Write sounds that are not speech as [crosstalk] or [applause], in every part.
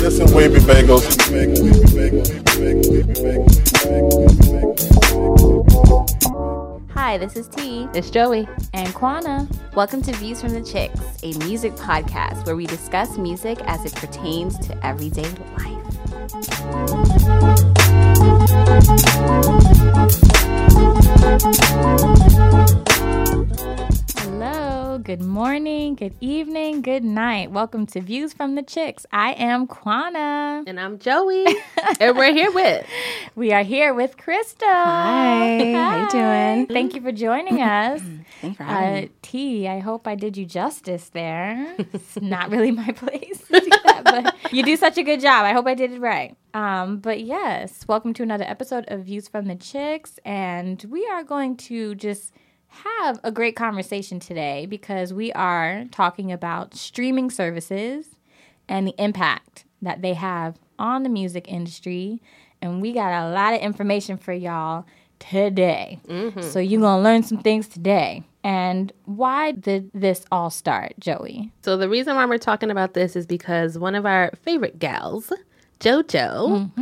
Listen, wavy bagels. Hi, this is T It's Joey. and Kwana. Welcome to Views from the Chixx, a music podcast where we discuss music as it pertains to everyday life. Hello, good morning, good evening, good night. Welcome to Views from the Chixx. I am Kwana. And I'm Joey. and we're here with. [laughs] We are here with Crystal. Hi, how you doing? Thank you for joining [clears throat] us. Thanks for having Uh, me. T, I hope I did you justice there. It's not really my [laughs] place to do that, but you do such a good job. I hope I did it right. Um, but yes, welcome to another episode of Views from the Chixx, and we are going to just have a great conversation today because we are talking about streaming services and the impact that they have on the music industry. And we got a lot of information for y'all today. So you're going to learn some things today. And why did this all start, Joey? So, the reason why we're talking about this is because one of our favorite gals, JoJo,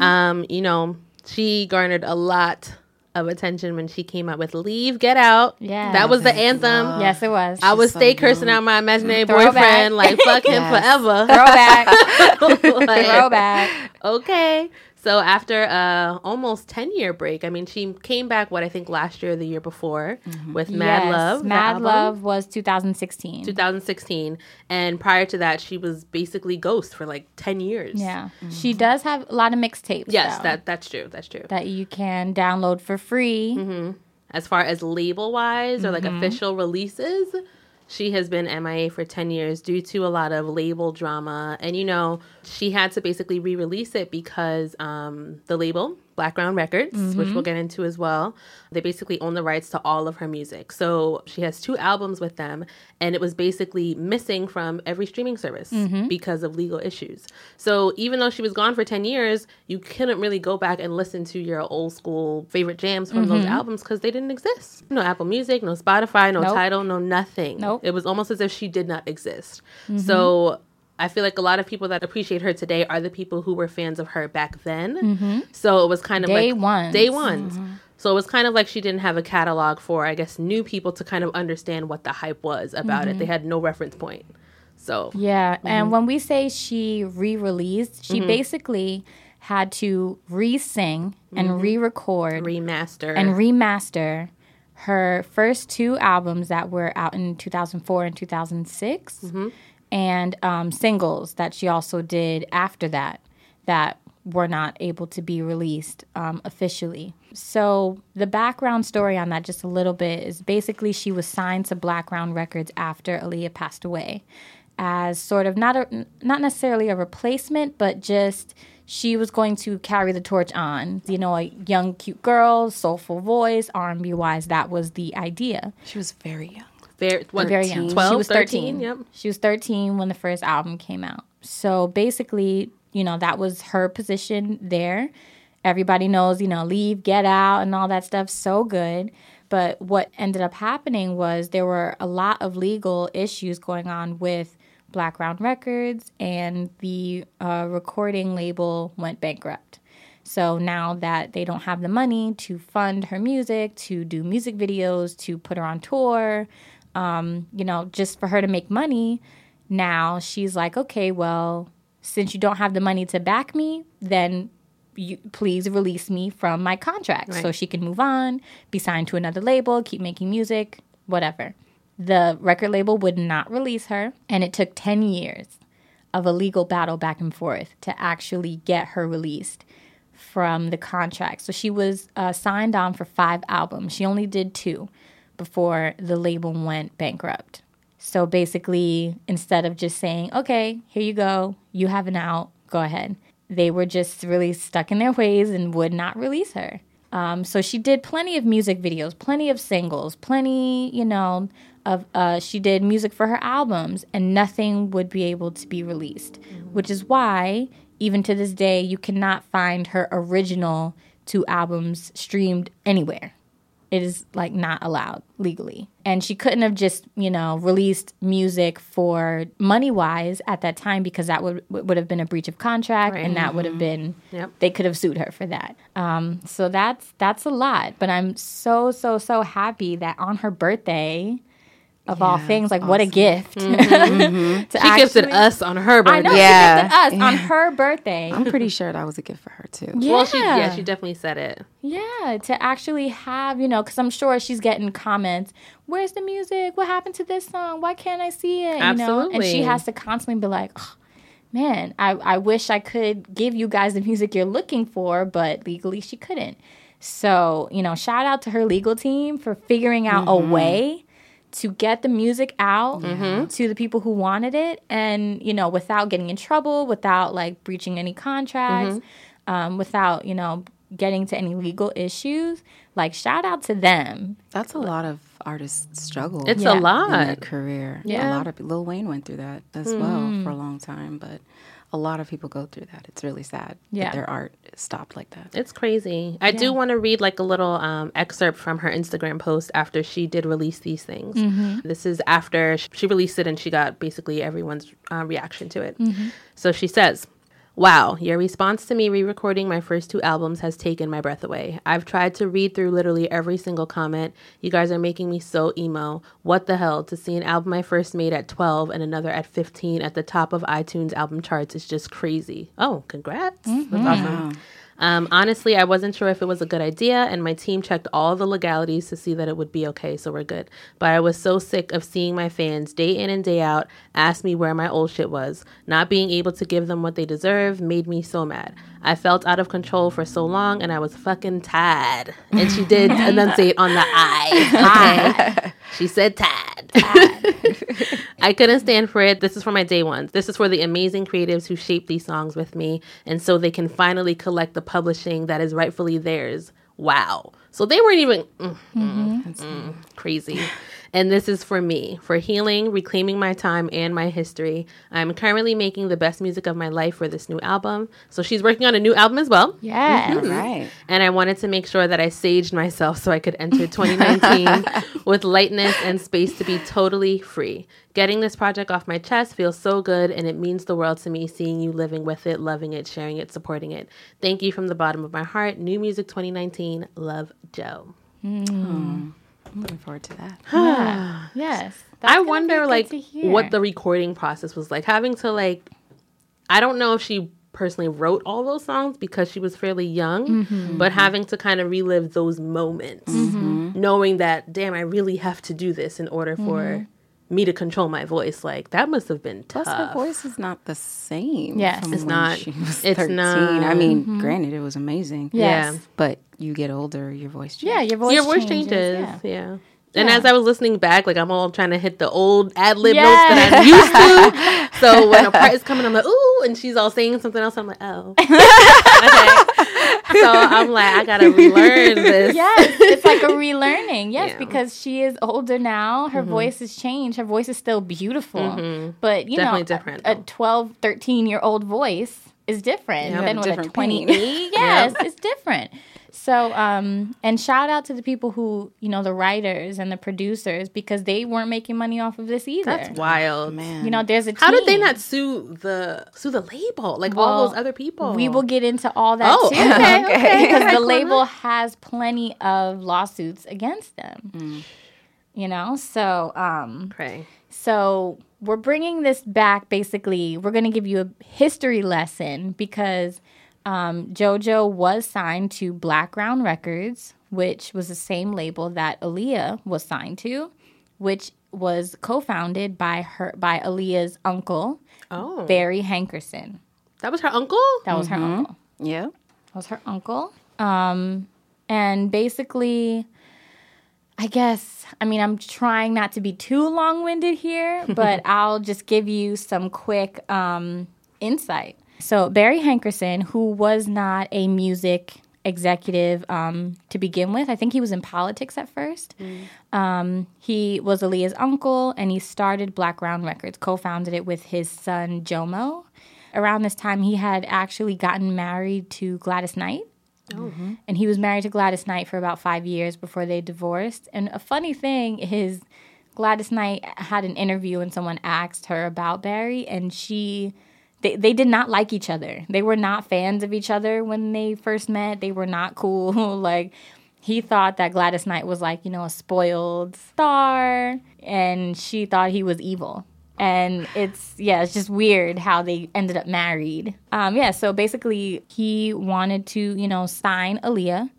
um, you know, she garnered a lot of attention when she came out with Leave, Get Out. Yeah, That was the anthem. yes, it was. I would so stay cursing out my imaginary Throwback. boyfriend, like, fuck him [laughs] forever. Throwback. [laughs] Like, Throwback. okay. So after a almost 10 year break, I mean, she came back, what I think last year or the year before mm-hmm. with Mad Yes, Love. Mad Love was 2016. 2016. And prior to that, she was basically Ghost for like 10 years. yeah. Mm-hmm. She does have a lot of mixtapes. Yes, though, that that's true. That's true. that you can download for free. Mm-hmm. As far as label wise or like Mm-hmm. official releases, she has been MIA for 10 years due to a lot of label drama. And, you know, she had to basically re release it because um, the label, Blackground Records, which Mm-hmm. we'll get into as well, they basically own the rights to all of her music. So she has two albums with them, and it was basically missing from every streaming service Mm-hmm. because of legal issues. So even though she was gone for 10 years, you couldn't really go back and listen to your old school favorite jams from those albums because they didn't exist. No Apple Music, no Spotify, no Mm-hmm. Nope. Tidal, no nothing. Nope. Mm-hmm. It was almost as if she did not exist. So I feel like a lot of people that appreciate her today are the people who were fans of her back then. So it was kind of Mm-hmm. Day like ones. day ones. So it was kind of like she didn't have a catalog for, I guess, new people to kind of understand what the hype was about it. They had no reference point. So Yeah, Mm-hmm. and when we say she re-released, she basically had to re-sing and Mm-hmm. re-record remaster and remaster her first two albums that were out in 2004 and 2006 Mm-hmm. And um, singles that she also did after that that were not able to be released um, officially. So the background story on that just a little bit is basically she was signed to blackground records after aaliyah passed away as sort of not a not necessarily a replacement but just she was going to carry the torch on. You know a young cute girl soulful voice r&b wise that was the idea. She was very young. Very, what, very young. 12, she was 13? 13 Yep. she was 13 when the first album came out. So basically you know that was her position there. Everybody knows you know leave get out and all that stuff. So good. But what ended up happening was there were a lot of legal issues going on with Black blackground records and the uh, recording label went bankrupt. So now that they don't have the money to fund her music to do music videos to put her on tour um, you know, just for her to make money. Now she's like, okay, well, since you don't have the money to back me, then you please release me from my contract so she can move on, be signed to another label, keep making music, whatever. The record label would not release her, and it took 10 years of a legal battle back and forth to actually get her released from the contract. So she was uh, signed on for five albums. She only did two before the label went bankrupt. So basically, instead of just saying, okay, here you go, you have an out, go ahead, they were just really stuck in their ways and would not release her. Um, so she did plenty of music videos, plenty of singles, plenty, you know, of uh, she did music for her albums, and nothing would be able to be released. Which is why, even to this day, you cannot find her original two albums streamed anywhere. It is like not allowed legally. And she couldn't have just, you know, released music for money wise at that time because that would would have been a breach of contract and that would have been Yep. they could have sued her for that. Um, so that's that's a lot. But I'm so so so happy that on her birthday, of all things, like that's what a awesome. gift. Mm-hmm. [laughs] to mm-hmm. She gifted us on her birthday. I know Yeah. she gifted us on her birthday. I'm pretty sure that was a gift for her too. yeah. [laughs] Well, she yeah, she definitely said it. Yeah, to actually have, you know, because I'm sure she's getting comments. Where's the music? What happened to this song? Why can't I see it? You know? And she has to constantly be like, "Oh, man, I, I wish I could give you guys the music you're looking for, but legally she couldn't. So, you know, shout out to her legal team for figuring out a mm-hmm. way to get the music out mm-hmm. to the people who wanted it and, you know, without getting in trouble, without like breaching any contracts, mm-hmm. um, without, you know, getting to any legal issues. Like, shout out to them. That's a lot of artists struggle. It's Yeah. a in their lot. career. Yeah. A lot of Lil Wayne went through that as well mm-hmm. for a long time, but a lot of people go through that. It's really sad Yeah. that their art stopped like that. It's crazy. I do want to read like a little um, excerpt from her Instagram post after she did release these things. This is after she released it and she got basically everyone's uh, reaction to it. So she says, Wow, your response to me re recording my first two albums has taken my breath away. I've tried to read through literally every single comment. You guys are making me so emo. What the hell? To see an album I first made at 12 and another at 15 at the top of iTunes album charts is just crazy. Oh, congrats. That's mm-hmm. awesome. Um, honestly, I wasn't sure if it was a good idea, and my team checked all the legalities to see that it would be okay, so we're good. But I was so sick of seeing my fans day in and day out ask me where my old shit was. Not being able to give them what they deserve made me so mad. I felt out of control for so long, and I was fucking tired. And she did [laughs] enunciate on the I. Okay. [laughs] she said tired. [laughs] I couldn't stand for it. This is for my day ones. This is for the amazing creatives who shaped these songs with me, and so they can finally collect the publishing that is rightfully theirs. Wow. So they weren't even mm, mm, mm, crazy. And this is for me, for healing, reclaiming my time and my history. I'm currently making the best music of my life for this new album. So she's working on a new album as well. Yes. Mm-hmm. All right. And I wanted to make sure that I saged myself so I could enter 2019 [laughs] with lightness and space to be totally free. Getting this project off my chest feels so good, and it means the world to me seeing you living with it, loving it, sharing it, supporting it. Thank you from the bottom of my heart. New Music 2019. Love, Joe. Mm. I'm looking forward to that. [gasps] Yeah. [gasps] yes. I wonder, like, what the recording process was like. Having to, like, I don't know if she personally wrote all those songs because she was fairly young, Mm-hmm. but having to kind of relive those moments, knowing that, damn, I really have to do this in order for Mm-hmm. Me to control my voice, like, that must have been tough. Plus, her voice is not the same. Yes. from It's when not. She was It's 13. not. I mean, mm-hmm. granted, it was amazing. Yes. Yeah. But you get older, your voice changes. Yeah, your voice, Your voice changes. changes. Yeah. Yeah. And Yeah. as I was listening back, like I'm all trying to hit the old ad lib Yes. notes that I'm used to. [laughs] so when a part is coming, I'm like, ooh, and she's all saying something else. I'm like, oh. [laughs] okay. [laughs] So I'm like, I gotta relearn this. Yes, it's like a relearning. Yes, Yeah. because she is older now. Her mm-hmm. voice has changed. Her voice is still beautiful. Mm-hmm. But, you Definitely know, different, a, a 12, 13 year old voice is different Yeah. than what a different pain. 28. [laughs] Yes, it's different. So, um, and shout out to the people who, you know, the writers and the producers because they weren't making money off of this either. That's wild. Man. You know, there's a How did they not sue the sue the label? Like Well, all those other people. We will get into all that Oh, too. okay, [laughs] okay. Because the label has plenty of lawsuits against them. You know, so um, Pray. so we're bringing this back. Basically, we're going to give you a history lesson because um, JoJo was signed to Blackground Records, which was the same label that Aaliyah was signed to, which was co-founded by her by Aaliyah's uncle Oh, Barry Hankerson. that was her uncle. That was her uncle. Yeah. that was her uncle. Um, and basically, I guess, I mean, I'm trying not to be too long winded here, [laughs] but I'll just give you some quick um, insight. So, Barry Hankerson, who was not a music executive um, to begin with, I think he was in politics at first. Um, he was Aaliyah's uncle, and he started Blackground Records, co founded it with his son, Jomo. Around this time, he had actually gotten married to Gladys Knight. And he was married to Gladys Knight for about five years before they divorced. And a funny thing is, Gladys Knight had an interview and someone asked her about Barry, and she. They, they did not like each other. They were not fans of each other when they first met. They were not [laughs] cool. like, he thought that Gladys Knight was like, you know, a spoiled star, and she thought he was evil. And it's, yeah, it's just weird how they ended up married. Um, yeah, so basically, he wanted to, you know, sign Aaliyah,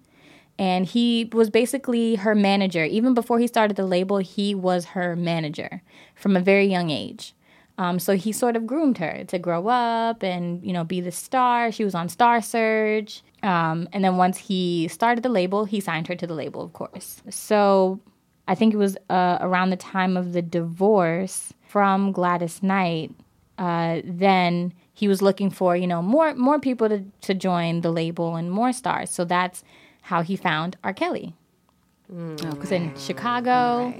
and he was basically her manager. Even before he started the label, he was her manager from a very young age. Um, so he sort of groomed her to grow up and you know be the star. She was on Star Search, um, and then once he started the label, he signed her to the label, of course. So I think it was uh, around the time of the divorce from Gladys Knight. Uh, then he was looking for you know more more people to to join the label and more stars. So that's how he found R. Kelly. He was in Chicago,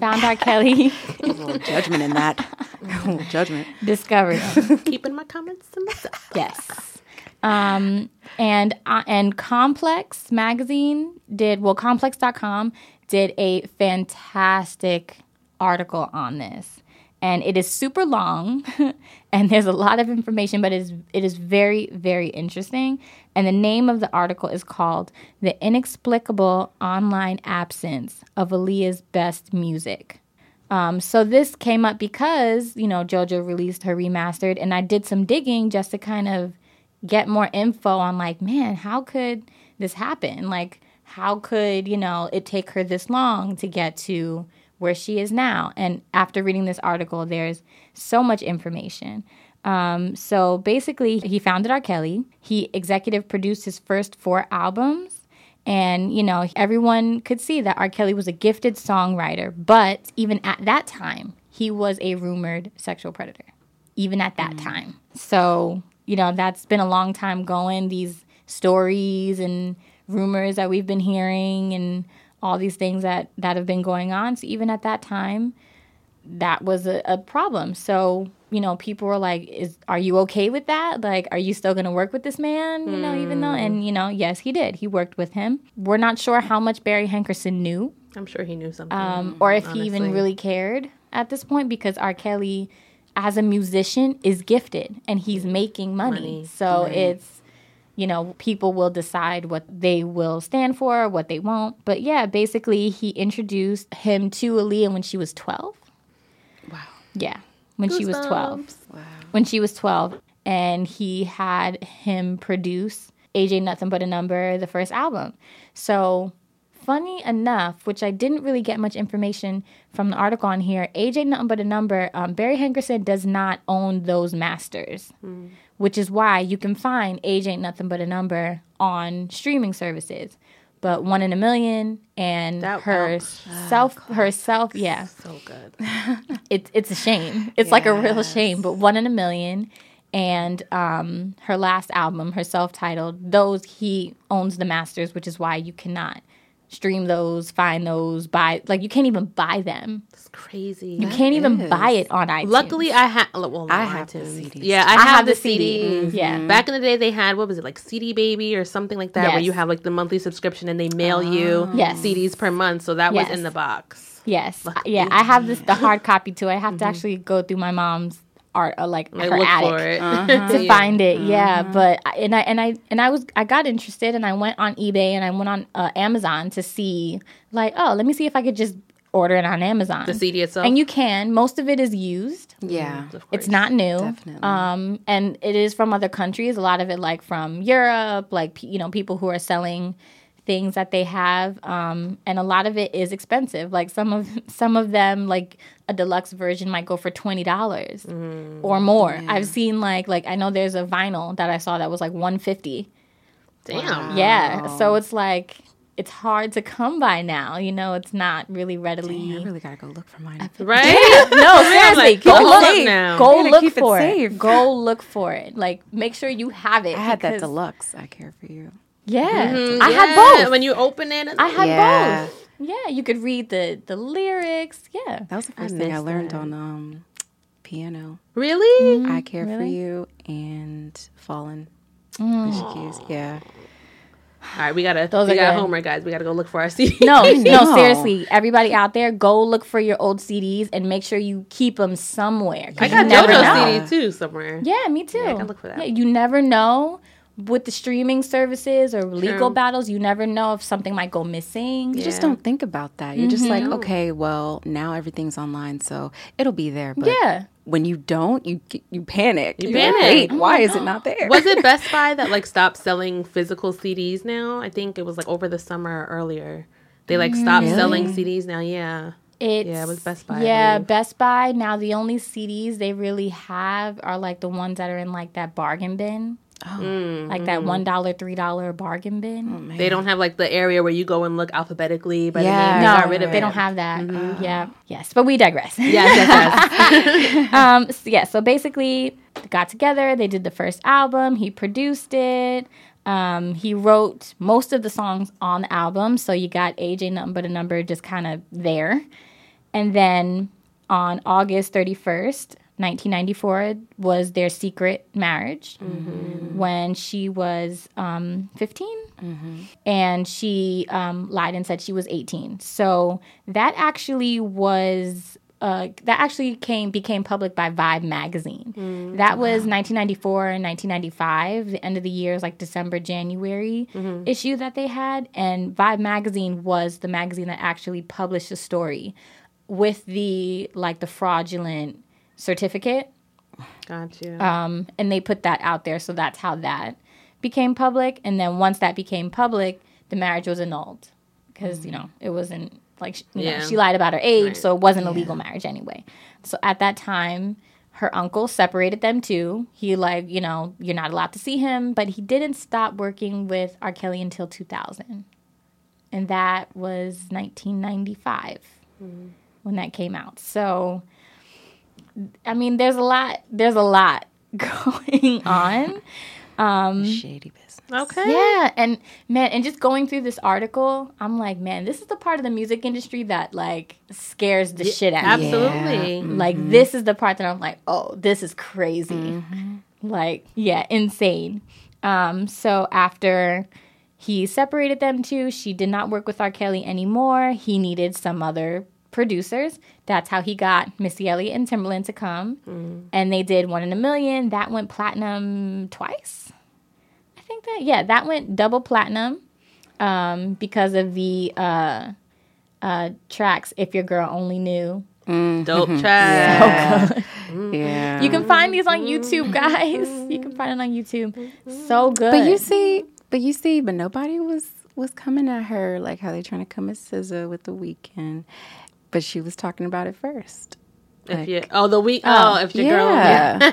found R. Kelly, [laughs] A little judgment in that. A little judgment. discovered him. Keeping my comments to myself. [laughs] Yes. Um, and uh, and Complex magazine did well. Complex.com did a fantastic article on this, and it is super long, [laughs] and there's a lot of information, but it is it is very very interesting. And the name of the article is called "The Inexplicable Online Absence of Aaliyah's Best Music." Um, so this came up because you know JoJo released her remastered, and I did some digging just to kind of get more info on like, man, how could this happen? Like, how could you know it take her this long to get to where she is now? And after reading this article, there's so much information. Um, so basically, he founded R. Kelly. He executive produced his first four albums. And, you know, everyone could see that R. Kelly was a gifted songwriter, but even at that time, he was a rumored sexual predator, even at that time. So, you know, that's been a long time going. These stories and rumors that we've been hearing and all these things that, that have been going on. So, even at that time, that was a, a problem. So, you know, people were like, "Is are you okay with that? Like, are you still going to work with this man? You know, even though, and you know, yes, he did. He worked with him. We're not sure how much Barry Hankerson knew, I'm sure he knew something. um, or if he even really cared at this point, because R. Kelly, as a musician, is gifted and he's making money. Money. So it's you know, people will decide what they will stand for, what they won't. But yeah, basically, he introduced him to Aaliyah when she was 12. Wow. Yeah, when she was 12. Wow. When she was 12. And he had him produce AJ Nothing But a Number, the first album. So, funny enough, which I didn't really get much information from the article on here, AJ Nothing But a Number, um, Barry Hankerson does not own those masters, which is why you can find Age Ain't Nothing But a Number on streaming services. But One in a Million and That- her oh, self, herself, yeah, So good. [laughs] it's it's a shame. It's like a real shame. But one in a million, and um, her last album, her self-titled, those he owns the masters, which is why you cannot stream those, find those, buy like you can't even buy them. It's crazy. You can't even buy it on iTunes. Luckily, I have. Well, I not have the. CDs. Yeah, I, I have, have the the CD. CD. Yeah. Back in the day, they had what was it like CD Baby or something like that, where you have like the monthly subscription and they mail you oh. Yes. CDs per month. So that was in the box. Yes, Luckily. yeah, I have this the hard copy too. I have to mm-hmm. actually go through my mom's art, uh, like Like her look attic. for it. [laughs] to find it. Yeah, but and I and I and I was I got interested and I went on eBay and I went on uh, Amazon to see like oh let me see if I could just order it on Amazon. The CD itself. and you can. Most of it is used. Yeah. Of It's not new. Definitely. Um, and it is from other countries. A lot of it like from Europe, like you know people who are selling things that they have um, and a lot of it is expensive like some of [laughs] some of them like a deluxe version might go for $20 or more i've seen like like i know there's a vinyl that i saw that was like 150 Damn. yeah so it's like it's hard to come by now you know it's not really readily Dang, I really gotta go look for mine. Right? [laughs] no [laughs] seriously like, go it look now. go look keep for it, safe. go look for it like make sure you have it I had that deluxe. I care for you. Yeah Mhm, i had both When you open it, and I had Yeah. both. Yeah, you could read the the lyrics. Yeah. That was the I first thing I learned that. on um, piano. really? I care for you and fallen. Alicia Keys. Yeah. All right, we gotta. Those we are got good. homework, guys. We gotta go look for our [laughs] CD. No, no, seriously. Everybody out there, go look for your old CDs and make sure you keep them somewhere. I got never JoJo's. CD too somewhere. Yeah, me too. I can look for that. Yeah, you never know with the streaming services or legal True. battles. You never know if something might go missing. You just don't think about that. You're just like, mm-hmm. okay, well, now everything's online, so it'll be there. But Yeah. when you don't, you you panic. You panic. Wait, oh why is it not there? Was it Best [laughs] Buy that like stopped selling physical CDs now? I think it was like over the summer or earlier. They like stopped mm. Really? selling CDs now. Yeah. It's, Yeah, it was Best Buy, Yeah. Best Buy. Now the only CDs they really have are like the ones that are in like that bargain bin, Mm, like that one dollar, three dollar bargain bin. They don't have like the area where you go and look alphabetically by Yeah. the name. They no, got rid of they it. don't have that. Yeah, yes, but we digress. Yes, yes, yes. [laughs] [laughs] um, so yeah, so basically, got together. They did the first album. He produced it. Um, he wrote most of the songs on the album. So you got AJ Nothing But a Number just kind of there. And then on August 31st, 1994, was their secret marriage when she was um, 15 and she um, lied and said she was 18. So that actually was uh, that actually came became public by Vibe magazine. that was 1994 and 1995. The end of the year is like December, January issue that they had, and Vibe magazine was the magazine that actually published the story with the like the fraudulent certificate Got you. um, and they put that out there. So that's how that became public. And then once that became public, the marriage was annulled because you know it wasn't like sh- you Yeah. know, she lied about her age, Right. so it wasn't a legal marriage anyway. So at that time, her uncle separated them too. He like you know you're not allowed to see him, but he didn't stop working with R. Kelly until 2000, and that was 1995 when that came out. So. I mean, there's a lot. There's a lot [laughs] going on. Um, shady business? okay. Yeah, and man, and just going through this article, I'm like, man, this is the part of the music industry that like scares the shit out of me. Absolutely. Like this is the part that I'm like, oh, this is crazy. Like, yeah, insane. Um, so after he separated them two, she did not work with R. Kelly anymore. He needed some other producers. That's how he got Missy Elliott and Timbaland to come. And they did One in a Million. That went platinum twice. I think that, yeah, that went double platinum um, because of the uh, uh, tracks If Your Girl Only Knew. Dope track. Yeah. You can find these on YouTube, guys. You can find it on YouTube. So good. But you see, but you see, but nobody was was coming at her like how they trying to come at SZA with the Weeknd, but she was talking about it first. If you, oh, the week. Oh, if your girl. yeah,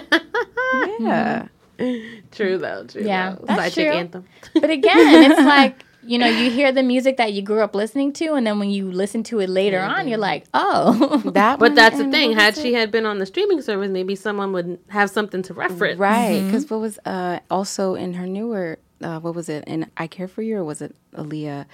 yeah. [laughs] True though. True. Yeah, though. that's Side true. anthem. But again, it's [laughs] like, you know, you hear the music that you grew up listening to, and then when you listen to it later on, you're like, oh. [laughs] That, But that's the thing. Had she it? had been on the streaming service, maybe someone would have something to reference. right, because what was uh also in her newer uh what was it And I Care for You or was it Aaliyah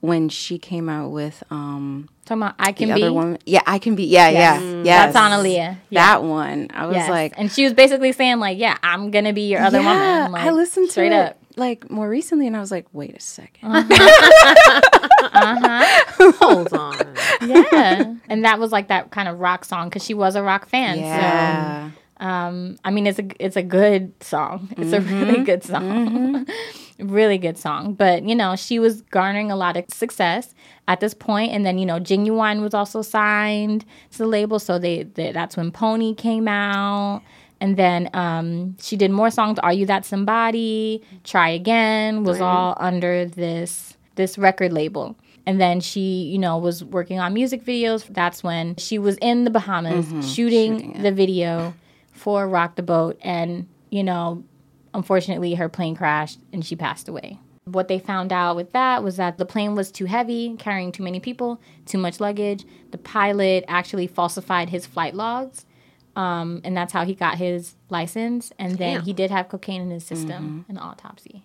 when she came out with um Talking about I the Can Be. other one yeah I can be yeah Yes. yeah yes That's on Aaliyah. Yeah. that one I was Yes. like and she was basically saying, like, yeah, I'm going to be your other yeah, woman. Like, I listened to straight it up. like more recently and I was like wait a 2nd [laughs] Hold on. Yeah. and that was like that kind of rock song because she was a rock fan. So. yeah Um, I mean, it's a it's a good song. It's a Mm-hmm. really good song, [laughs] really good song. But you know, she was garnering a lot of success at this point, and then you know, Ginuwine was also signed to the label, so they, they that's when Pony came out. And then um, she did more songs. Are you that somebody? Try again was all under this this record label. And then she, you know, was working on music videos. That's when she was in the Bahamas shooting, Shooting the video for Rock the Boat. And, you know, unfortunately, her plane crashed and she passed away. What they found out with that was that the plane was too heavy, carrying too many people, too much luggage. The pilot actually falsified his flight logs. Um, and that's how he got his license. And then Damn. he did have cocaine in his system in autopsy.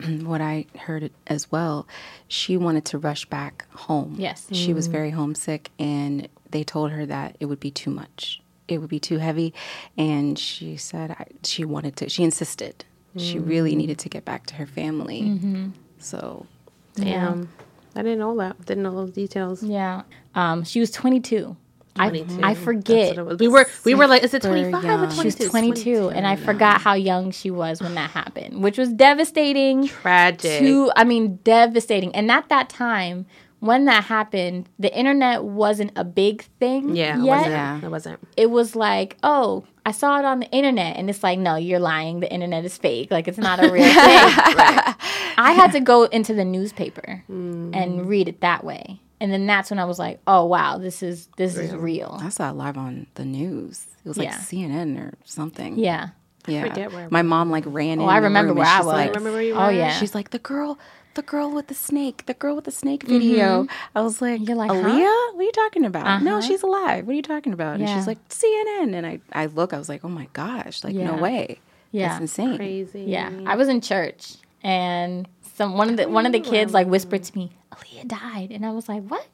[clears throat] what I heard as well, she wanted to rush back home. Yes. She was very homesick, and they told her that it would be too much. It would be too heavy. And she said I, she wanted to, she insisted. She really needed to get back to her family. So Damn. I didn't know that. Didn't know those details. Yeah. Um, she was 22. 22. I, I forget. what it was. We were we were like, is it Super 25 or 22? She was 22, and I forgot how young she was when that happened, which was devastating. Tragic. To, I mean, devastating. And at that time, when that happened, the internet wasn't a big thing yeah, it wasn't. Yeah. It wasn't. It was like, oh, I saw it on the internet, and it's like, no, you're lying. The internet is fake. Like it's not a real [laughs] thing. I had to go into the newspaper and mm. read it that way, and then that's when I was like, oh wow, this is this is real. I saw it live on the news. It was like Yeah. CNN or something. Yeah. yeah. forget where My mom like ran in. Oh, I the remember room where and I she's was. Like, Remember where you oh yeah. She's like the girl, the girl with the snake, the girl with the snake video. I was like, Mm-hmm. You're like, huh? Aaliyah, what are you talking about? No, Uh-huh. she's alive. What are you talking about? And she's like CNN, and I, I look, I was like, oh my gosh, like Yeah. no way, Yeah. that's insane. Crazy. Yeah, I was in church, and some one of the one of the kids like whispered to me, "Aaliyah died," and I was like, "What?"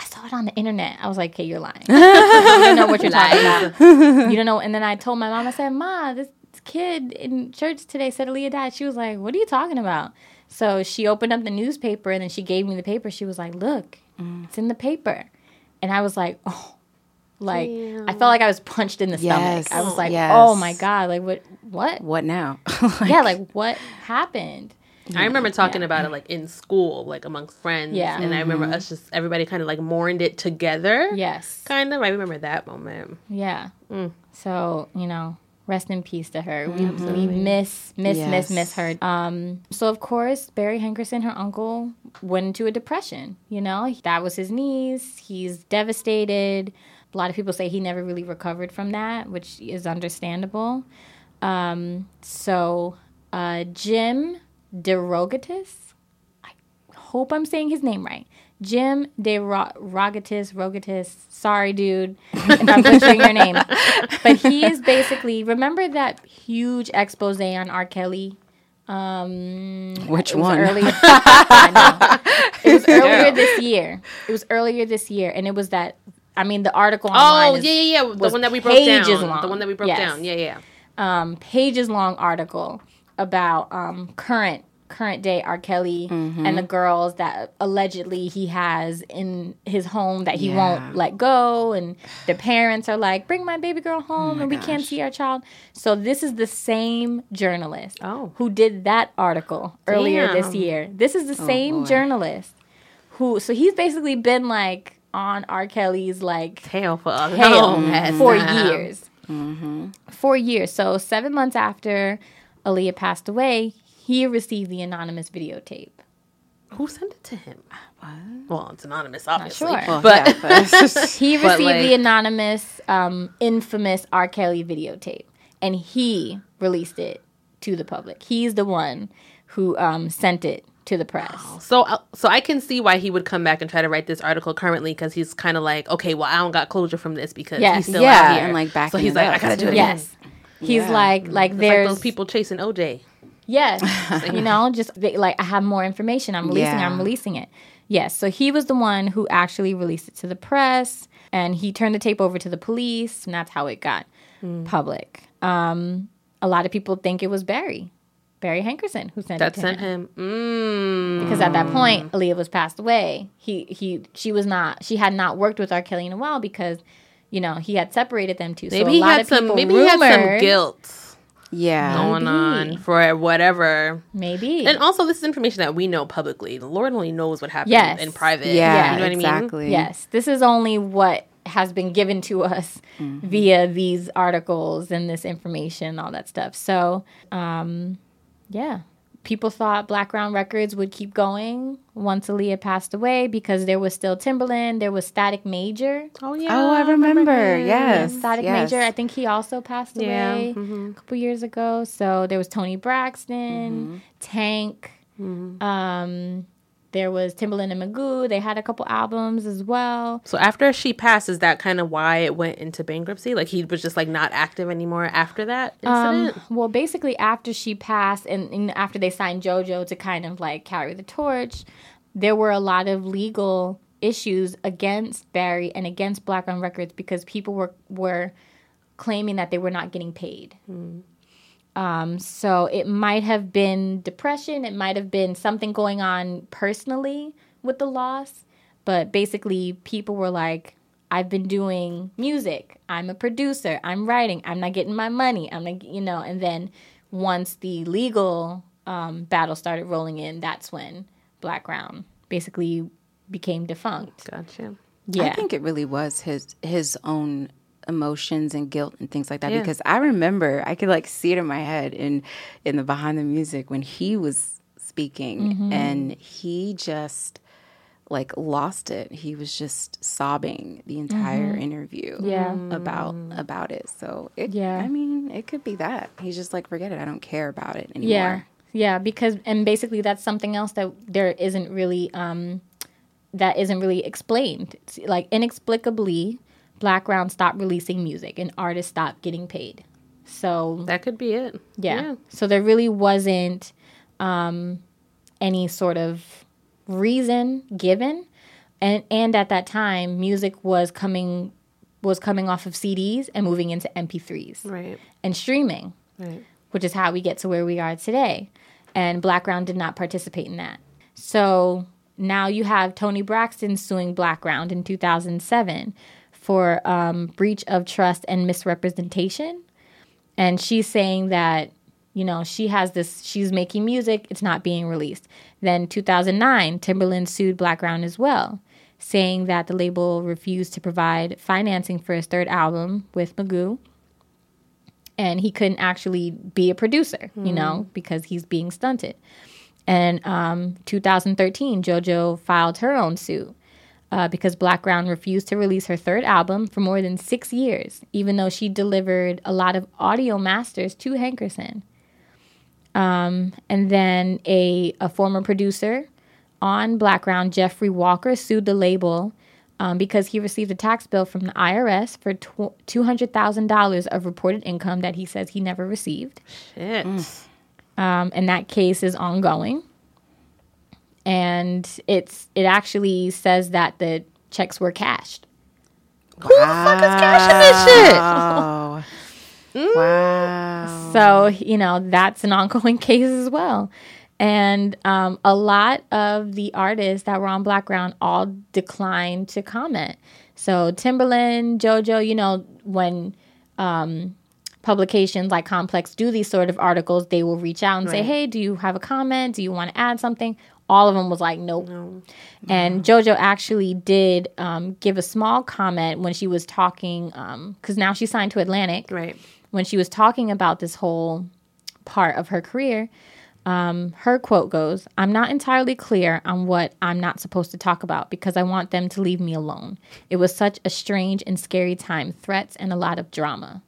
I saw it on the internet. I was like, "Okay, you're lying. [laughs] you don't know what you're talking about. You don't know." And then I told my mom, I said, "Ma, this, this kid in church today said Aaliyah died." She was like, "What are you talking about?" So she opened up the newspaper, and then she gave me the paper. She was like, "Look, it's in the paper," and I was like, [laughs] "Oh." Like I felt like I was punched in the Yes. stomach. I was like, Yes. "Oh my god! Like what? What? What now? [laughs] yeah, like what happened? I remember talking about it like in school, like amongst friends. Yeah. And I remember mm-hmm. us just everybody kind of like mourned it together. Yes. Kind of. I remember that moment. Yeah. Mm. So, you know, rest in peace to her. We, we miss, miss, miss, miss her. Um, so, of course, Barry Hankerson, her uncle, went into a depression. You know, that was his niece. He's devastated. A lot of people say he never really recovered from that, which is understandable. Um, so, uh, Jim DeRogatis, I hope I'm saying his name right. Jim DeRogatis, Rogatis. Rogatis, sorry, dude, if I'm butchering your name. [laughs] But he is basically remember that huge expose on R. Kelly. Um, Which it was one? Earlier, [laughs] [laughs] I know. It was earlier this year. It was earlier this year, and it was that. I mean, the article. online Oh, is- yeah, yeah, yeah. The one that we broke down. pages long. The one that we broke Yes. down. Yeah, yeah. um, pages long article about um, current current day R. Kelly Mm-hmm. and the girls that allegedly he has in his home that he Yeah. won't let go, and the parents are like, "Bring my baby girl Oh home, and we can't see our child." So this is the same journalist Oh. who did that article earlier this year. This is the same Oh, boy. journalist who. So he's basically been like on R. Kelly's like Tail for tail for years. For years. So seven months after Aaliyah passed away, he received the anonymous videotape. Who sent it to him? Well, it's anonymous, obviously. sure. Well, But yeah, but- [laughs] He But, received like- the anonymous, um, infamous R. Kelly videotape, and he released it to the public. He's the one who um, sent it to the press. So, uh, so I can see why he would come back and try to write this article currently because he's kind of like, okay, well, I don't got closure from this because Yes. he's still Yeah, out here, and, like, back. So he's like, up, I gotta do too. it again. Yes. He's Yeah. like, like It's like there's those people chasing OJ. Yes. [laughs] you know, just they, like I have more information. I'm releasing. it, I'm releasing it. Yes. So he was the one who actually released it to the press, and he turned the tape over to the police, and that's how it got public. Um, a lot of people think it was Barry, Barry Hankerson, who sent That it to sent him. him. Mm. Because at that point, Aaliyah was passed away. He he she was not. She had not worked with R. Kelly in a while because. You know, he had separated them two. Maybe so a he lot had of some. Maybe he had some guilt yeah. going on for whatever. Maybe. And also, this is information that we know publicly. The Lord only knows what happened Yes. in private. Yeah, you know what I mean. Yes, this is only what has been given to us via these articles and this information, all that stuff. So, um, yeah, people thought Blackground Records would keep going once Aaliyah passed away because there was still Timbaland, there was Static Major. Oh, oh yeah. Oh, I remember. Yes. Static yes. Major, I think he also passed Yeah, away mm-hmm. a couple years ago. So there was Toni Braxton, mm-hmm. Tank. Mm-hmm. Um, there was Timbaland and Magoo. They had a couple albums as well. So after she passed, is that kind of why it went into bankruptcy? Like he was just like not active anymore after that incident. Um, well, basically, after she passed and, and after they signed JoJo to kind of like carry the torch, there were a lot of legal issues against Barry and against Blackground Records because people were were claiming that they were not getting paid. Um, so it might have been depression, it might have been something going on personally with the loss, but basically people were like, I've been doing music. I'm a producer. I'm writing. I'm not getting my money. I'm like, you know. And then once the legal um, battle started rolling in, that's when Black Blackground basically became defunct. Gotcha. Yeah, I think it really was his his own emotions and guilt and things like that Yeah. because I remember I could like see it in my head in in the behind the music when he was speaking Mm-hmm. and he just like lost it. He was just sobbing the entire interview Mm-hmm. Yeah. about about it. So it Yeah. I mean, it could be that. He's just like forget it. I don't care about it anymore. Yeah. Yeah, because and basically that's something else that there isn't really um that isn't really explained. It's like inexplicably Blackground stopped releasing music and artists stopped getting paid. So That could be it. yeah. So there really wasn't um any sort of reason given. And and at that time music was coming was coming off of CDs and moving into MP3s Right. and streaming Right. which is how we get to where we are today. And Blackground did not participate in that. So now you have Toni Braxton suing Blackground in 2007 for um, breach of trust and misrepresentation. And she's saying that, you know, she has this, she's making music, it's not being released. Then 2009, Timbaland sued Blackground as well, saying that the label refused to provide financing for his third album with Magoo and he couldn't actually be a producer, you know, because he's being stunted. And um, 2013, JoJo filed her own suit uh, because Blackground refused to release her third album for more than six years, even though she delivered a lot of audio masters to Hankerson. Um, and then a, a former producer on Blackground, Jeffrey Walker, sued the label um, because he received a tax bill from the IRS for tw- $200,000 of reported income that he says he never received. Shit. Um, and that case is ongoing. And it's it actually says that the checks were cashed. Who the fuck is cashing this shit? Wow. [laughs] wow. So, you know, that's an ongoing [laughs] case as well. And um, a lot of the artists that were on Blackground all declined to comment. So, Timbaland, JoJo, you know, when um, publications like Complex do these sort of articles, they will reach out and say, hey, do you have a comment? Do you want to add something? All of them was like, nope. And JoJo actually did um, give a small comment when she was talking, because now she's signed to Atlantic Right. when she was talking about this whole part of her career, um, her quote goes, I'm not entirely clear on what I'm not supposed to talk about because I want them to leave me alone. It was such a strange and scary time, threats and a lot of drama.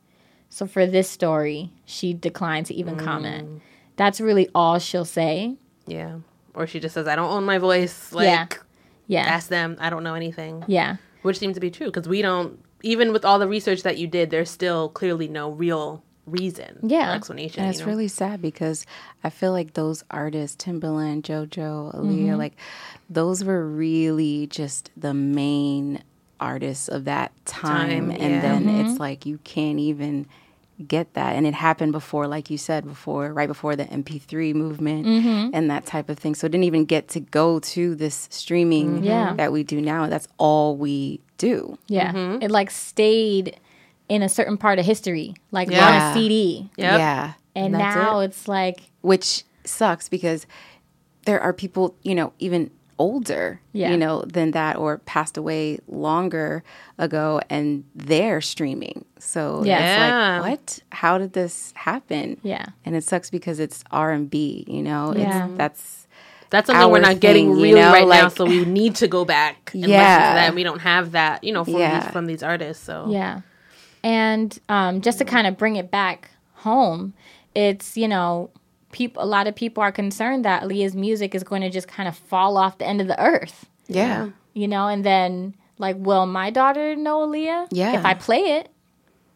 So for this story, she declined to even comment. That's really all she'll say. Yeah. Or she just says, I don't own my voice. Like, Yeah. Yeah. ask them. I don't know anything. yeah. Which seems to be true because we don't, even with all the research that you did, there's still clearly no real reason Yeah. or explanation. And you it's know? really sad because I feel like those artists, Timbaland, JoJo, Aaliyah, Mm-hmm. like those were really just the main artists of that time. Time, and yeah. then Mm-hmm. it's like you can't even get that. And it happened before, like you said, before, right before the MP3 movement Mm-hmm. and that type of thing. So it didn't even get to go to this streaming Mm-hmm. Yeah. that we do now. That's all we do. Yeah. Mm-hmm. It like stayed in a certain part of history, like Yeah. on a CD. Yep. Yeah. And That's now it. it's like, which sucks because there are people, you know, even older, Yeah. you know, than that or passed away longer ago and they're streaming. So Yeah. It's like, what? How did this happen? Yeah. And it sucks because it's R and B, you know? Yeah. It's that's That's something we're not getting thing, you know, right now, so we need to go back [laughs] and listen to Yeah. that. And we don't have that, you know, from Yeah. these from these artists. So Yeah. And um, just to kind of bring it back home, it's, you know, people a lot of people are concerned that Leah's music is going to just kind of fall off the end of the earth. yeah. You know, and then like, will my daughter know Leah? Yeah. If I play it.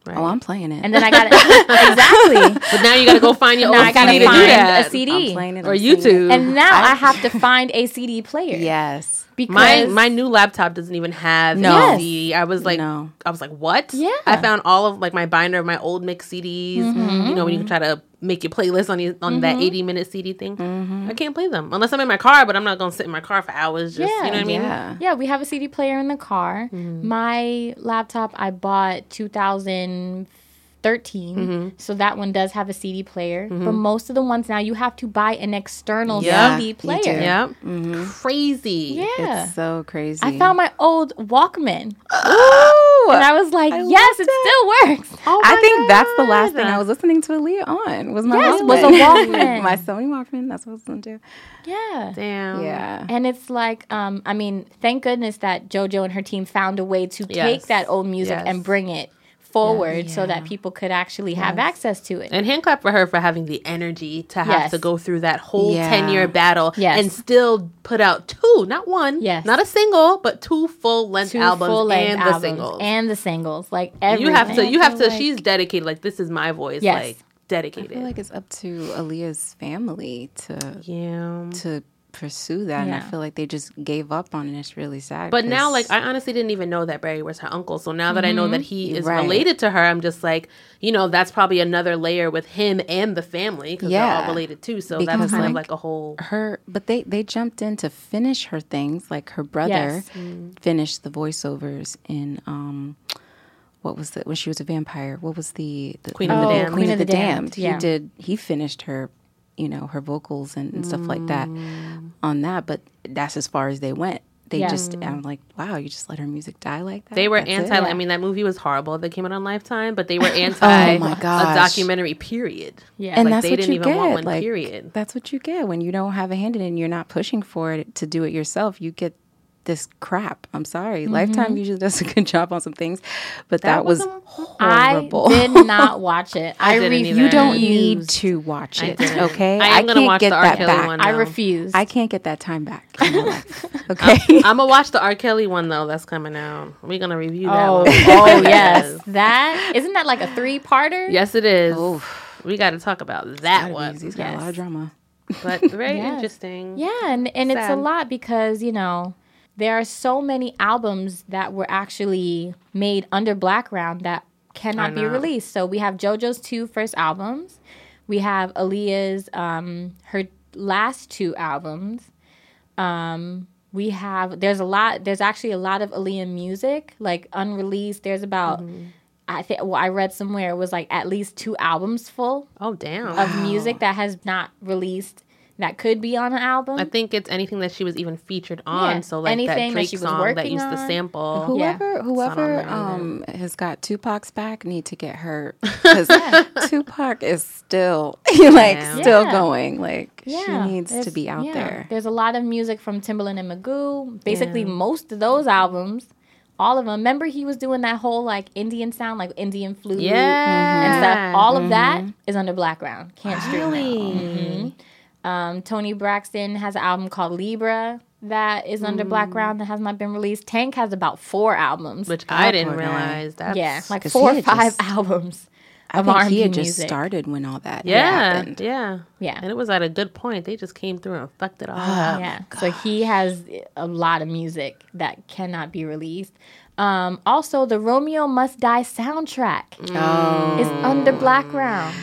Right. Oh, I'm playing it. And then I got it. [laughs] exactly. but now you got to go find your now own I gotta CD to do find that. a CD. I'm playing it or I'm singing it. YouTube. And now I have to find a CD player. Yes. Because My my new laptop doesn't even have No. a CD. I was like, No. I was like, what? Yeah. I found all of like my binder of my old mix CDs. Mm-hmm. You know, when you can try to make your playlist on these, on that eighty minute CD thing. Mm-hmm. I can't play them unless I'm in my car. But I'm not gonna sit in my car for hours. Just Yeah. you know what I mean? Yeah. Yeah, we have a CD player in the car. Mm-hmm. My laptop I bought 2013, Mm-hmm. so that one does have a CD player. But most of the ones now you have to buy an external Yeah, CD player. do. Yep. Mm-hmm. Crazy. Yeah. It's so crazy. I found my old Walkman, Ooh! and I was like, I "Yes, loved it still works." Oh I my think that's the last thing I was listening to Aaliyah on. Was my Yes, Walkman. was a Walkman. [laughs] my Sony Walkman. That's what I was listening to. Yeah. Damn. Yeah. And it's like, um, I mean, thank goodness that JoJo and her team found a way to Yes. take that old music Yes. and bring it forward so that people could actually have access to it. And hand clap for her for having the energy to have Yes. to go through that whole Yeah. 10 year battle Yes. and still put out two, not one, Yes. not a single, but two full length albums full-length and the albums singles. and the singles, like you have to, you have to, like- she's dedicated. Like, this is my voice. Yes. Like, I dedicated. feel like it's up to Aaliyah's family to yeah. to pursue that, and I feel like they just gave up on it. It's really sad. But now like, I honestly didn't even know that Barry was her uncle. So now that I know that he is Right. related to her, I'm just like, you know, that's probably another layer with him and the family because they're all related too. So Because, that's kind of like, like a whole. her but they they jumped in to finish her things like her brother Yes. finished the voiceovers in um what was the when she was a vampire what was the, the Queen of the Oh, Damned. queen, of the, damned, yeah. he did he finished her you know her vocals and, and stuff like that Mm. on that but that's as far as they went they Yeah. just i'm like wow you just let her music die like that They were That's it? anti. I mean, that movie was horrible. That came out on Lifetime, but they were anti [laughs] Oh my a documentary. Period. Yeah. and like, that's they what didn't you even get. want one, like, period. That's what you get when you don't have a hand in it and you're not pushing for it to do it yourself. You get this crap. I'm sorry. Mm-hmm. Lifetime usually does a good [laughs] job on some things, but that, was wasn't- horrible. I did [laughs] not watch it. I, didn't refused. either. you don't need to watch it, didn't. okay? I am gonna can't watch get the R. that Kelly back. one. I refuse. I can't get that time back. in my life, [laughs] okay. I'm gonna watch the R. Kelly one though. That's coming out. We're gonna review that. oh, one. oh yes, that isn't that like a three-parter? yes, it is. Oof. We got to talk about that one. He's got a lot of drama. But very Yes. interesting. Yeah, and, and it's a lot because, you know, there are so many albums that were actually made under Blackground that cannot be released. So we have JoJo's two first albums. We have Aaliyah's um her last two albums. Um we have there's a lot there's actually a lot of Aaliyah music like unreleased. There's about Mm-hmm. I think well I read somewhere it was like at least two albums full Oh damn. of music that has not released that could be on an album. I think it's anything that she was even featured on. Yeah, So like anything that that Drake she was song that working used the on. sample. Whoever not on whoever um has got Tupac's back need to get her because [laughs] Tupac is still [laughs] like Yeah. still going. Like Yeah, she needs to be out yeah. there. There's a lot of music from Timbaland and Magoo. Basically, Yeah. most of those albums, all of them. Remember, he was doing that whole like Indian sound, like Indian flute Yeah. and stuff. All of mm-hmm. that mm-hmm. is under Blackground. Can't stream it. Really? Mm-hmm. Um, Toni Braxton has an album called Libra that is under Blackground that has not been released. Tank has about four albums. Which I That didn't realize. That's, yeah, like four or five just- albums I of think R&B he had just music. started when all that yeah, happened. yeah, Yeah. And it was at a good point. They just came through and fucked it all up. Yeah. So he has a lot of music that cannot be released. Um, also, the Romeo Must Die soundtrack Oh, is under Blackground.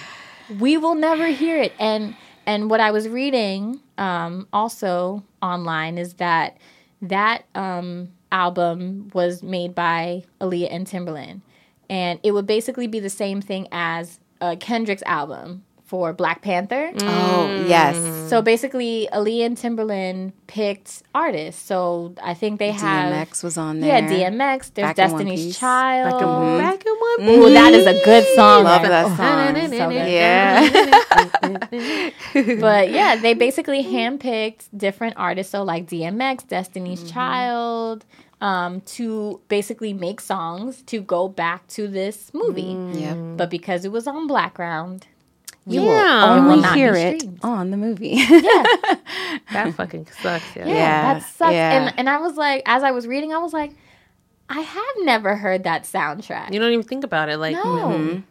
We will never hear it. And and what I was reading um, also online is that that um, album was made by Aaliyah and Timbaland, and it would basically be the same thing as uh, Kendrick's album for Black Panther. oh yes. So basically, Aaliyah and Timbaland picked artists. So I think they have DMX was on there. yeah DMX. There's Back in One Destiny's Child. Back in One- Back in one. Ooh, that is a good song. Love right? that Oh, song. so good. [laughs] Yeah. [laughs] But yeah, they basically handpicked different artists. So like DMX, Destiny's Mm-hmm. Child, um, to basically make songs to go back to this movie. Mm. Yep. But because it was on Blackground, You Yeah. will only will hear it on the movie. [laughs] yeah. That fucking sucks. Yeah. Yeah, Yeah, that sucks. yeah. And and I was like, as I was reading, I was like, I have never heard that soundtrack. You don't even think about it. Like, no.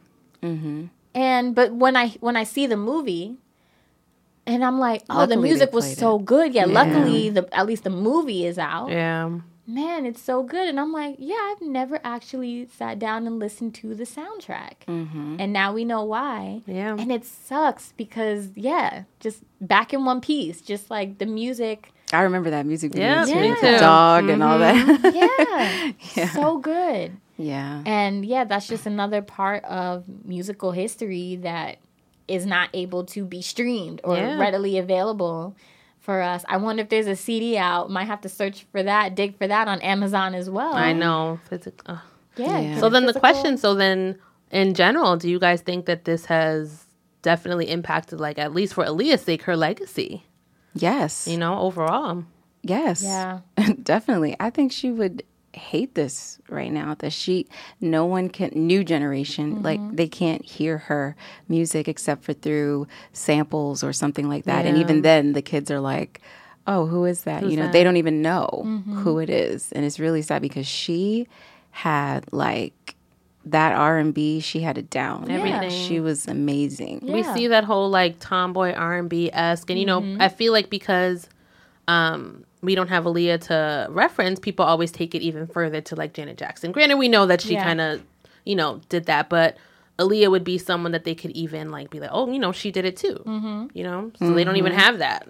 Mm-hmm. And but when I when I see the movie, And I'm like, oh, the Luckily they music was so good. Yeah, Yeah. luckily the at least the movie is out. Yeah. Man, it's so good. And I'm like, yeah, I've never actually sat down and listened to the soundtrack. Mm-hmm. And now we know why. Yeah. And it sucks because yeah, just back in one piece, just like the music. I remember that music video Yeah, too, me with the dog and all that. Mm-hmm. [laughs] Yeah. So good. Yeah. And yeah, that's just another part of musical history that is not able to be streamed or Yeah. readily available for us. I wonder if there's a CD out. Might have to search for that, dig for that on Amazon as well. I know. Physic- ugh. Yeah. Yeah. So then the question, so then in general, do you guys think that this has definitely impacted, like at least for Aaliyah's sake, her legacy? Yes. You know, overall. Yes. Yeah. [laughs] Definitely. I think she would hate this right now that she no one can new generation like they can't hear her music except for through samples or something like that. And even then the kids are like oh who is that? You know they don't even know who it is. And it's really sad because she had like that R&B she had it down. Everything. she was amazing. We see that whole like tomboy R and B esque, and you know, Mm-hmm. I feel like because um we don't have Aaliyah to reference, people always take it even further to like Janet Jackson. Granted, we know that she Yeah. kind of, you know, did that, but Aaliyah would be someone that they could even like be like, oh, you know, she did it too. Mm-hmm. You know, so they don't even have that.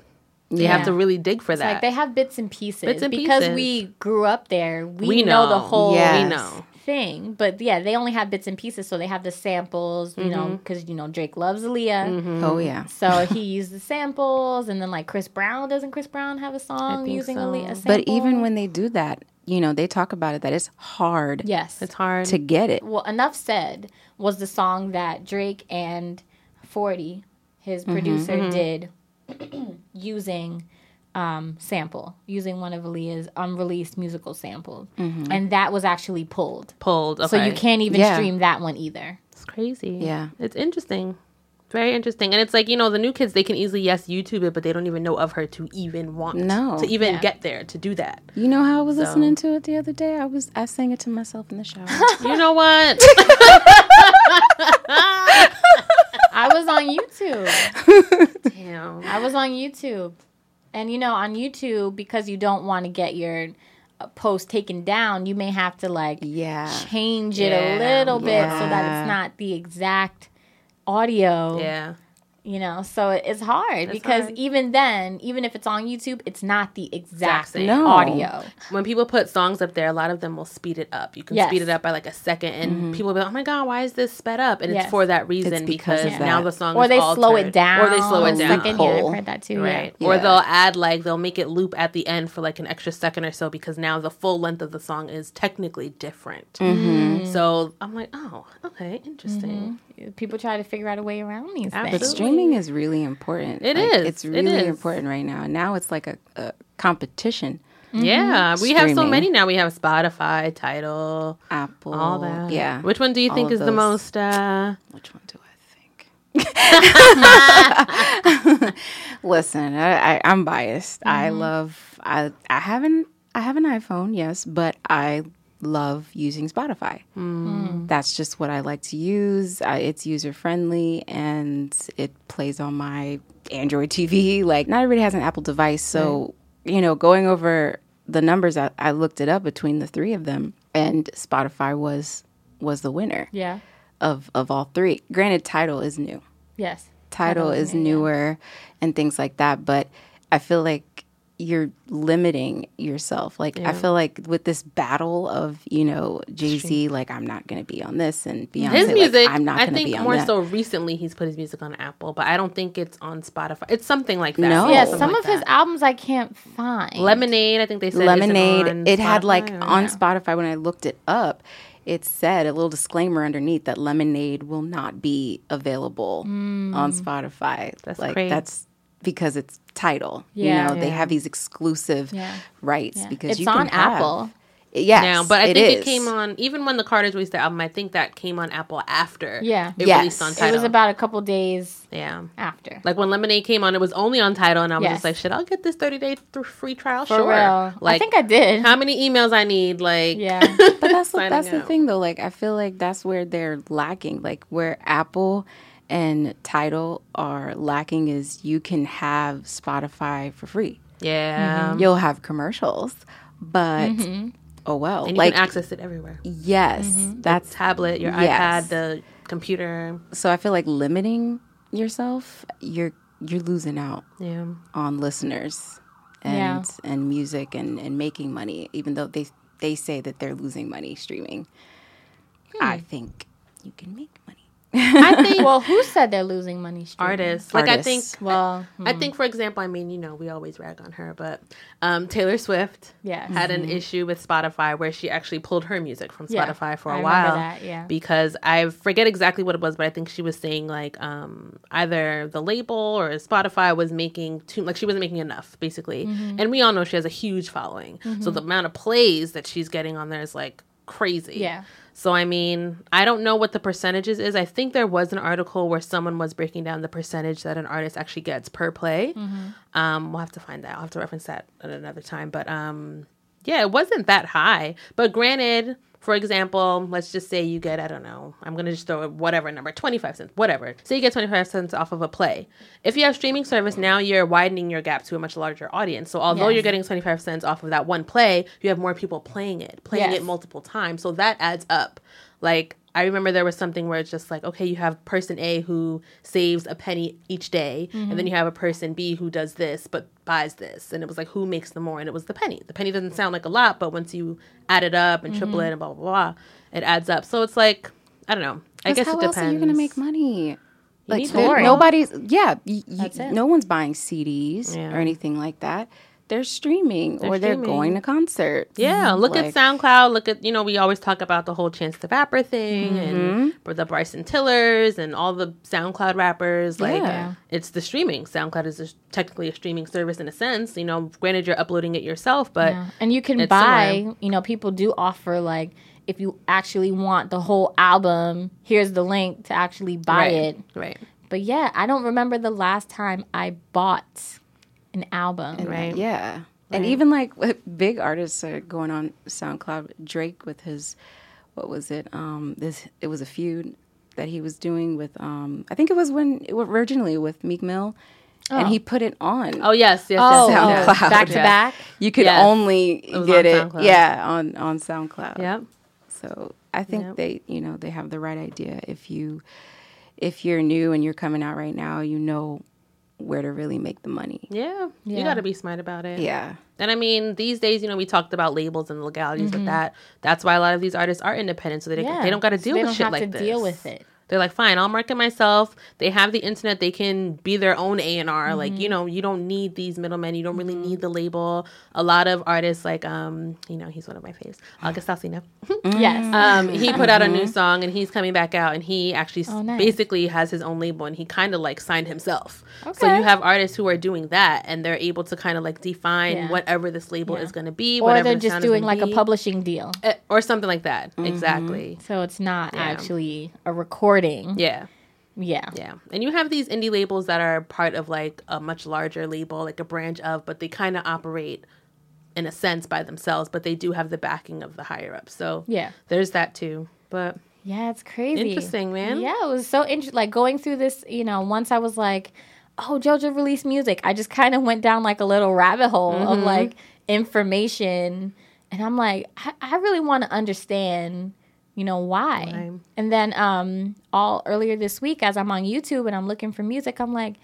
They have to really dig for It's that. like they have bits and pieces Bits and because pieces. we grew up there. We, We know. the whole Yes. We know. Thing, but yeah, they only have bits and pieces. So they have the samples, you know, mm-hmm. because you know Drake loves Aaliyah, mm-hmm. oh yeah so he used the samples, and then like Chris Brown doesn't Chris Brown have a song using so. Aaliyah? A sample? but even when they do that you know they talk about it that it's hard yes, it's hard. to get it well, enough said was the song that Drake and Forty, his mm-hmm. producer, did [clears throat] using um, sample, using one of Aaliyah's unreleased musical samples, and that was actually pulled. pulled. Okay. So you can't even Yeah. stream that one either. It's crazy. Yeah. It's interesting. Very interesting. And it's like, you know, the new kids, they can easily, yes, YouTube it, but they don't even know of her to even want No. to even Yeah. get there to do that. You know how I was listening to it the other day? I was I sang it to myself in the shower. [laughs] You know what? [laughs] I was on YouTube. [laughs] Damn. I was on YouTube. And you know, on YouTube, because you don't want to get your uh, post taken down, you may have to like yeah. change it Yeah. a little bit so that it's not the exact audio. Yeah. You know, so it's hard because hard. even then, even if it's on YouTube, it's not the exact same. No. audio. When people put songs up there, a lot of them will speed it up. You can Yes. speed it up by like a second, and mm-hmm. people will be like, oh my God, why is this sped up? And Yes. it's for that reason It's because because of now the song is Or is they slow it down. Or they slow it down. Second, yeah, I've heard that too. Right. Yeah. Or Yeah. they'll add like they'll make it loop at the end for like an extra second or so because now the full length of the song is technically different. Mm-hmm. mm-hmm. So I'm like, oh, okay, interesting. Mm-hmm. People try to figure out a way around these Absolutely. But streaming is really important. It It is. is. It's really is. important right now. Now it's like a, a competition. Yeah, we have so many now. We have Spotify, Tidal, Apple. all that. Yeah. Which one do you All think of is the most? uh Which one do I think? [laughs] Listen, I, I, I'm biased. I love. I I haven't. I have an iPhone, yes, but I love using Spotify. Hmm. That's just what I like to use. I, it's user friendly and it plays on my Android TV. Like, not everybody has an Apple device, so you know, going over the numbers, I, I looked it up between the three of them, and Spotify was was the winner Yeah. of of all three. Granted, Tidal is new. Yes. Tidal is newer and things like that, but I feel like you're limiting yourself. Like I feel like with this battle of you know Jay Z, like I'm not going to be on this, and Beyonce, His like, I'm not I going to think be on more that. so recently he's put his music on Apple, but I don't think it's on Spotify. It's something like that. No. Yeah, some like of his albums I can't find. Lemonade. I think they said Lemonade. isn't on It had like Spotify or- on Spotify when I looked it up. It said a little disclaimer underneath that Lemonade will not be available mm. on Spotify. That's like crazy. that's because it's Tidal. Yeah. you know, they have these exclusive Yeah. rights Yeah. because It's you can on have- Apple. Yes, now, but I it think it came on even when the Carters released the album. I think that came on Apple after. Yeah. it Yes. released on It Tidal. It was about a couple days yeah. after. Like when Lemonade came on, it was only on Tidal, and I was Yes. just like, "Shit, I'll get this thirty day th- free trial." For sure. real. Like, I think I did. how many emails I need? Like, yeah. [laughs] But that's the, signing that's the thing though. Like I feel like that's where they're lacking. Like where Apple and Tidal are lacking is you can have Spotify for free. Yeah. You'll have commercials, but mm-hmm. oh well. And you like can access it everywhere. yes, mm-hmm. that's Tablet, your Yes. iPad, the computer. so I feel like limiting yourself, you're you're losing out Yeah. on listeners and Yeah. and music and, and making money, even though they they say that they're losing money streaming. I hmm. think you can make. I [laughs] think well, who said they're losing money? Streaming? artists. Like I think Artists. Well, I think, for example, I mean, you know, we always rag on her, but um, Taylor Swift Yes. had an issue with Spotify where she actually pulled her music from Yeah, Spotify for a I while. that, yeah. Because I forget exactly what it was, but I think she was saying like um, either the label or Spotify was making too like she wasn't making enough, basically. Mm-hmm. And we all know she has a huge following, so the amount of plays that she's getting on there is like crazy. Yeah. So I mean, I don't know what the percentages is. I think there was an article where someone was breaking down the percentage that an artist actually gets per play. Um, we'll have to find that. I'll have to reference that at another time. But um, yeah, it wasn't that high. But granted, for example, let's just say you get I don't know. I'm gonna just throw whatever number, twenty five cents, whatever. So you get twenty five cents off of a play. If you have streaming service, now you're widening your gap to a much larger audience. So although Yes. you're getting twenty five cents off of that one play, you have more people playing it, playing Yes. it multiple times. So that adds up. Like I remember there was something where it's just like, okay, you have person A who saves a penny each day, and then you have a person B who does this but buys this, and it was like who makes the more, and it was the penny. The penny doesn't sound like a lot, but once you add it up and triple it and blah blah blah, it adds up. So it's like I don't know. I guess how it else are you gonna make money? Like need there- nobody's yeah, y- y- no one's buying CDs Yeah. or anything like that. They're streaming or they're going to concerts. Yeah, look Like- at SoundCloud. Look at you know we always talk about the whole Chance the Rapper thing Mm-hmm. and for the Bryson Tillers and all the SoundCloud rappers. Like Yeah. it's the streaming. SoundCloud is a, technically a streaming service in a sense. You know, granted you're uploading it yourself, but Yeah. And you can buy, similar. you know, people do offer like if you actually want the whole album, here's the link to actually buy right, it. right, But yeah, I don't remember the last time I bought an album. right. Yeah. And even like big artists are going on SoundCloud. Drake with his, what was it? Um, this it was a feud that he was doing with. Um, I think it was when it was originally with Meek Mill, and he put it on. Oh yes, yes, Oh, yes. SoundCloud. back to back. [laughs] You could Yes. only was get it, SoundCloud. yeah, on on SoundCloud. Yep. So I think Yep. they, you know, they have the right idea. If you, if you're new and you're coming out right now, you know where to really make the money. Yeah, you got to be smart about it. Yeah. And I mean, these days, you know, we talked about labels and legalities Mm-hmm. with that. That's why a lot of these artists are independent, so they Yeah. they don't got to So deal they with don't shit have like to this. deal with it. They're like, fine, I'll market myself. They have the internet. They can be their own A and R. Like, you Mm-hmm. know, you don't need these middlemen. You don't really need the label. A lot of artists, like, um, you know, he's one of my faves, August Alsina. Yes. Um, he put out a new song and he's coming back out and he actually Mm-hmm. Oh, nice. basically has his own label and he kind of like signed himself. Okay. So you have artists who are doing that and they're able to kind of like define Yeah. whatever this label Yeah. is going to be, or whatever they're the just doing gonna like a publishing deal. Eh, or something like that. Mm-hmm. Exactly. So it's not Yeah. actually a recording. Yeah. Yeah. Yeah. And you have these indie labels that are part of like a much larger label, like a branch of, but they kind of operate in a sense by themselves, but they do have the backing of the higher up. So Yeah. there's that too. But Yeah, it's crazy. Interesting, man. Yeah, it was so interesting. Like going through this, you know, once I was like, oh, JoJo released music, I just kind of went down like a little rabbit hole of Mm-hmm. like information. And I'm like, I, I really want to understand, you know, why. Why. And then um all earlier this week, as I'm on YouTube and I'm looking for music, I'm like,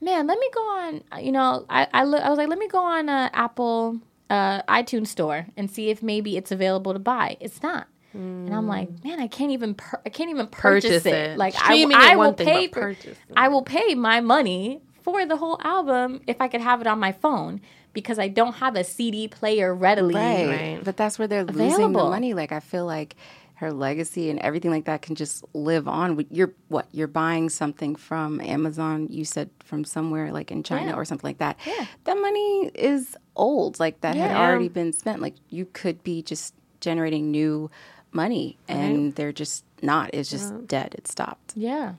man, let me go on, you know, I, I, look, I was like, let me go on uh, Apple uh, iTunes store and see if maybe it's available to buy. It's not. And I'm like, man, I can't even pur- I can't even purchase, Purchase it. it. Like I, Streaming I is one will thing, pay for purchasing I will pay my money for the whole album if I could have it on my phone because I don't have a CD player readily. Right. Right. But that's where they're losing the money. Like I feel like her legacy and everything like that can just live on. You're what? You're buying something from Amazon. You said from somewhere like in China Yeah. or something like that. Yeah. That money is old. Like that had already been spent. Like you could be just generating new money, and they're just not. It's just dead. It stopped. Yeah.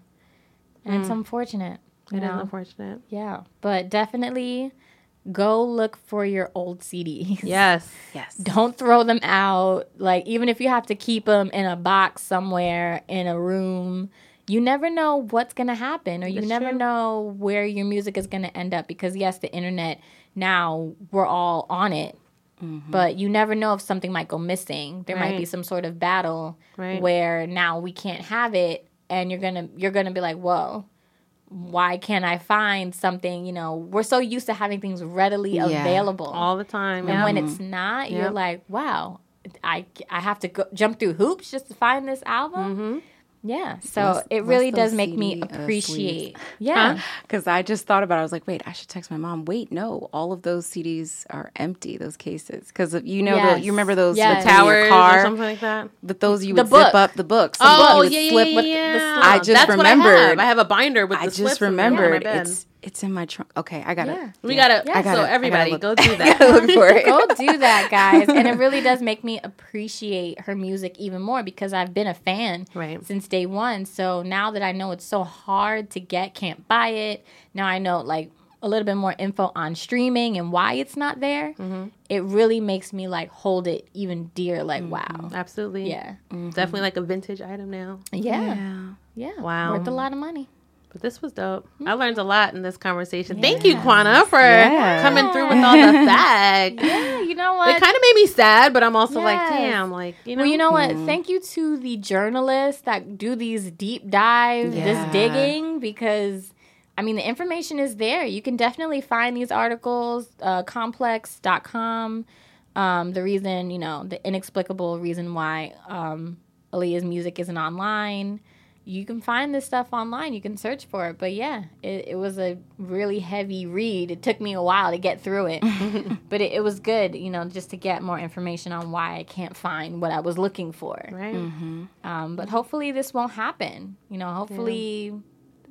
And it's mm. unfortunate. it is know? unfortunate. Yeah. But definitely go look for your old CDs. Yes. [laughs] Yes. Don't throw them out. Like even if you have to keep them in a box somewhere in a room, you never know what's going to happen or you That's never true. know where your music is going to end up because yes the internet now we're all on it mm-hmm. but you never know if something might go missing there might be some sort of battle Right. where now we can't have it and you're gonna you're gonna be like whoa why can't i find something you know we're so used to having things readily Yeah. available All the time. and yeah. when it's not you're like wow i i have to go jump through hoops just to find this album Mm-hmm. Yeah so What's- it really does make me CD, uh, appreciate sleeves? [laughs] yeah Because I just thought about it. I was like, wait, I should text my mom. Wait, no, all of those CDs are empty, those cases. Because you know, Yes. the, you remember those Yes. with in your Towers car? or something like that. But those you The would book. zip up the books. Oh, you yeah, yeah, yeah, with yeah. the. I just That's what I have. remembered. I have a binder with I the slips just in my remembered bed. it's it's in my trunk. Okay, I got Yeah. it. We gotta. Yeah. I gotta- so I everybody, gotta go do that. [laughs] look for it. [laughs] go do that [laughs] guys and it really does make me appreciate her music even more because i've been a fan Right. since day one so now that i know it's so hard to get can't buy it now i know like a little bit more info on streaming and why it's not there Mm-hmm. it really makes me like hold it even dear like wow Absolutely. yeah Definitely like a vintage item now. yeah Yeah. yeah Wow. worth a lot of money But this was dope. I learned a lot in this conversation. Thank you, Quana, for Yeah. coming through with all the facts. [laughs] yeah you know what? It kind of made me sad, but I'm also like, damn, like you know, Well, you know what? Thank you to the journalists that do these deep dives, Yeah. this digging, because I mean, the information is there. You can definitely find these articles, uh, complex.com. Um, the reason, you know, the inexplicable reason why um, Aaliyah's music isn't online. You can find this stuff online. You can search for it. But yeah, it, it was a really heavy read. It took me a while to get through it. [laughs] but it, it was good, you know, just to get more information on why I can't find what I was looking for. right? Um, but hopefully this won't happen. You know, hopefully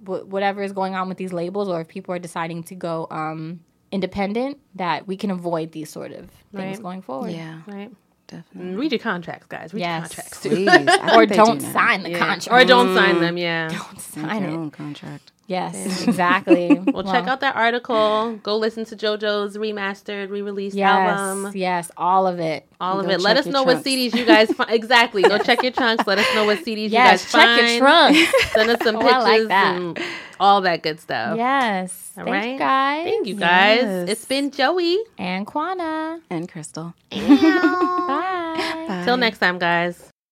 wh- whatever is going on with these labels, or if people are deciding to go um, independent, that we can avoid these sort of things Right. going forward. Yeah, Right. Definitely. And read your contracts, guys. Read Yes. your contracts too. Please. [laughs] Or don't do sign the Yeah. contract. Or don't sign mm. them. Yeah. Don't Make sign your it. own contract. Yes, exactly. [laughs] Well, check out that article. Go listen to JoJo's remastered, re-released yes, album. yes, all of it. All of Go it. Let us your know what. CDs you guys find. [laughs] exactly. Go check your trunks. Let us know what CDs Yes, you guys find. check find. your trunk. [laughs] Send us some Oh, pictures I like that. and all that good stuff. yes. All Thank right. you guys. Thank you guys. Yes. It's been Joey. And Kwana. And Crystal. Bye. Bye. Till next time, guys.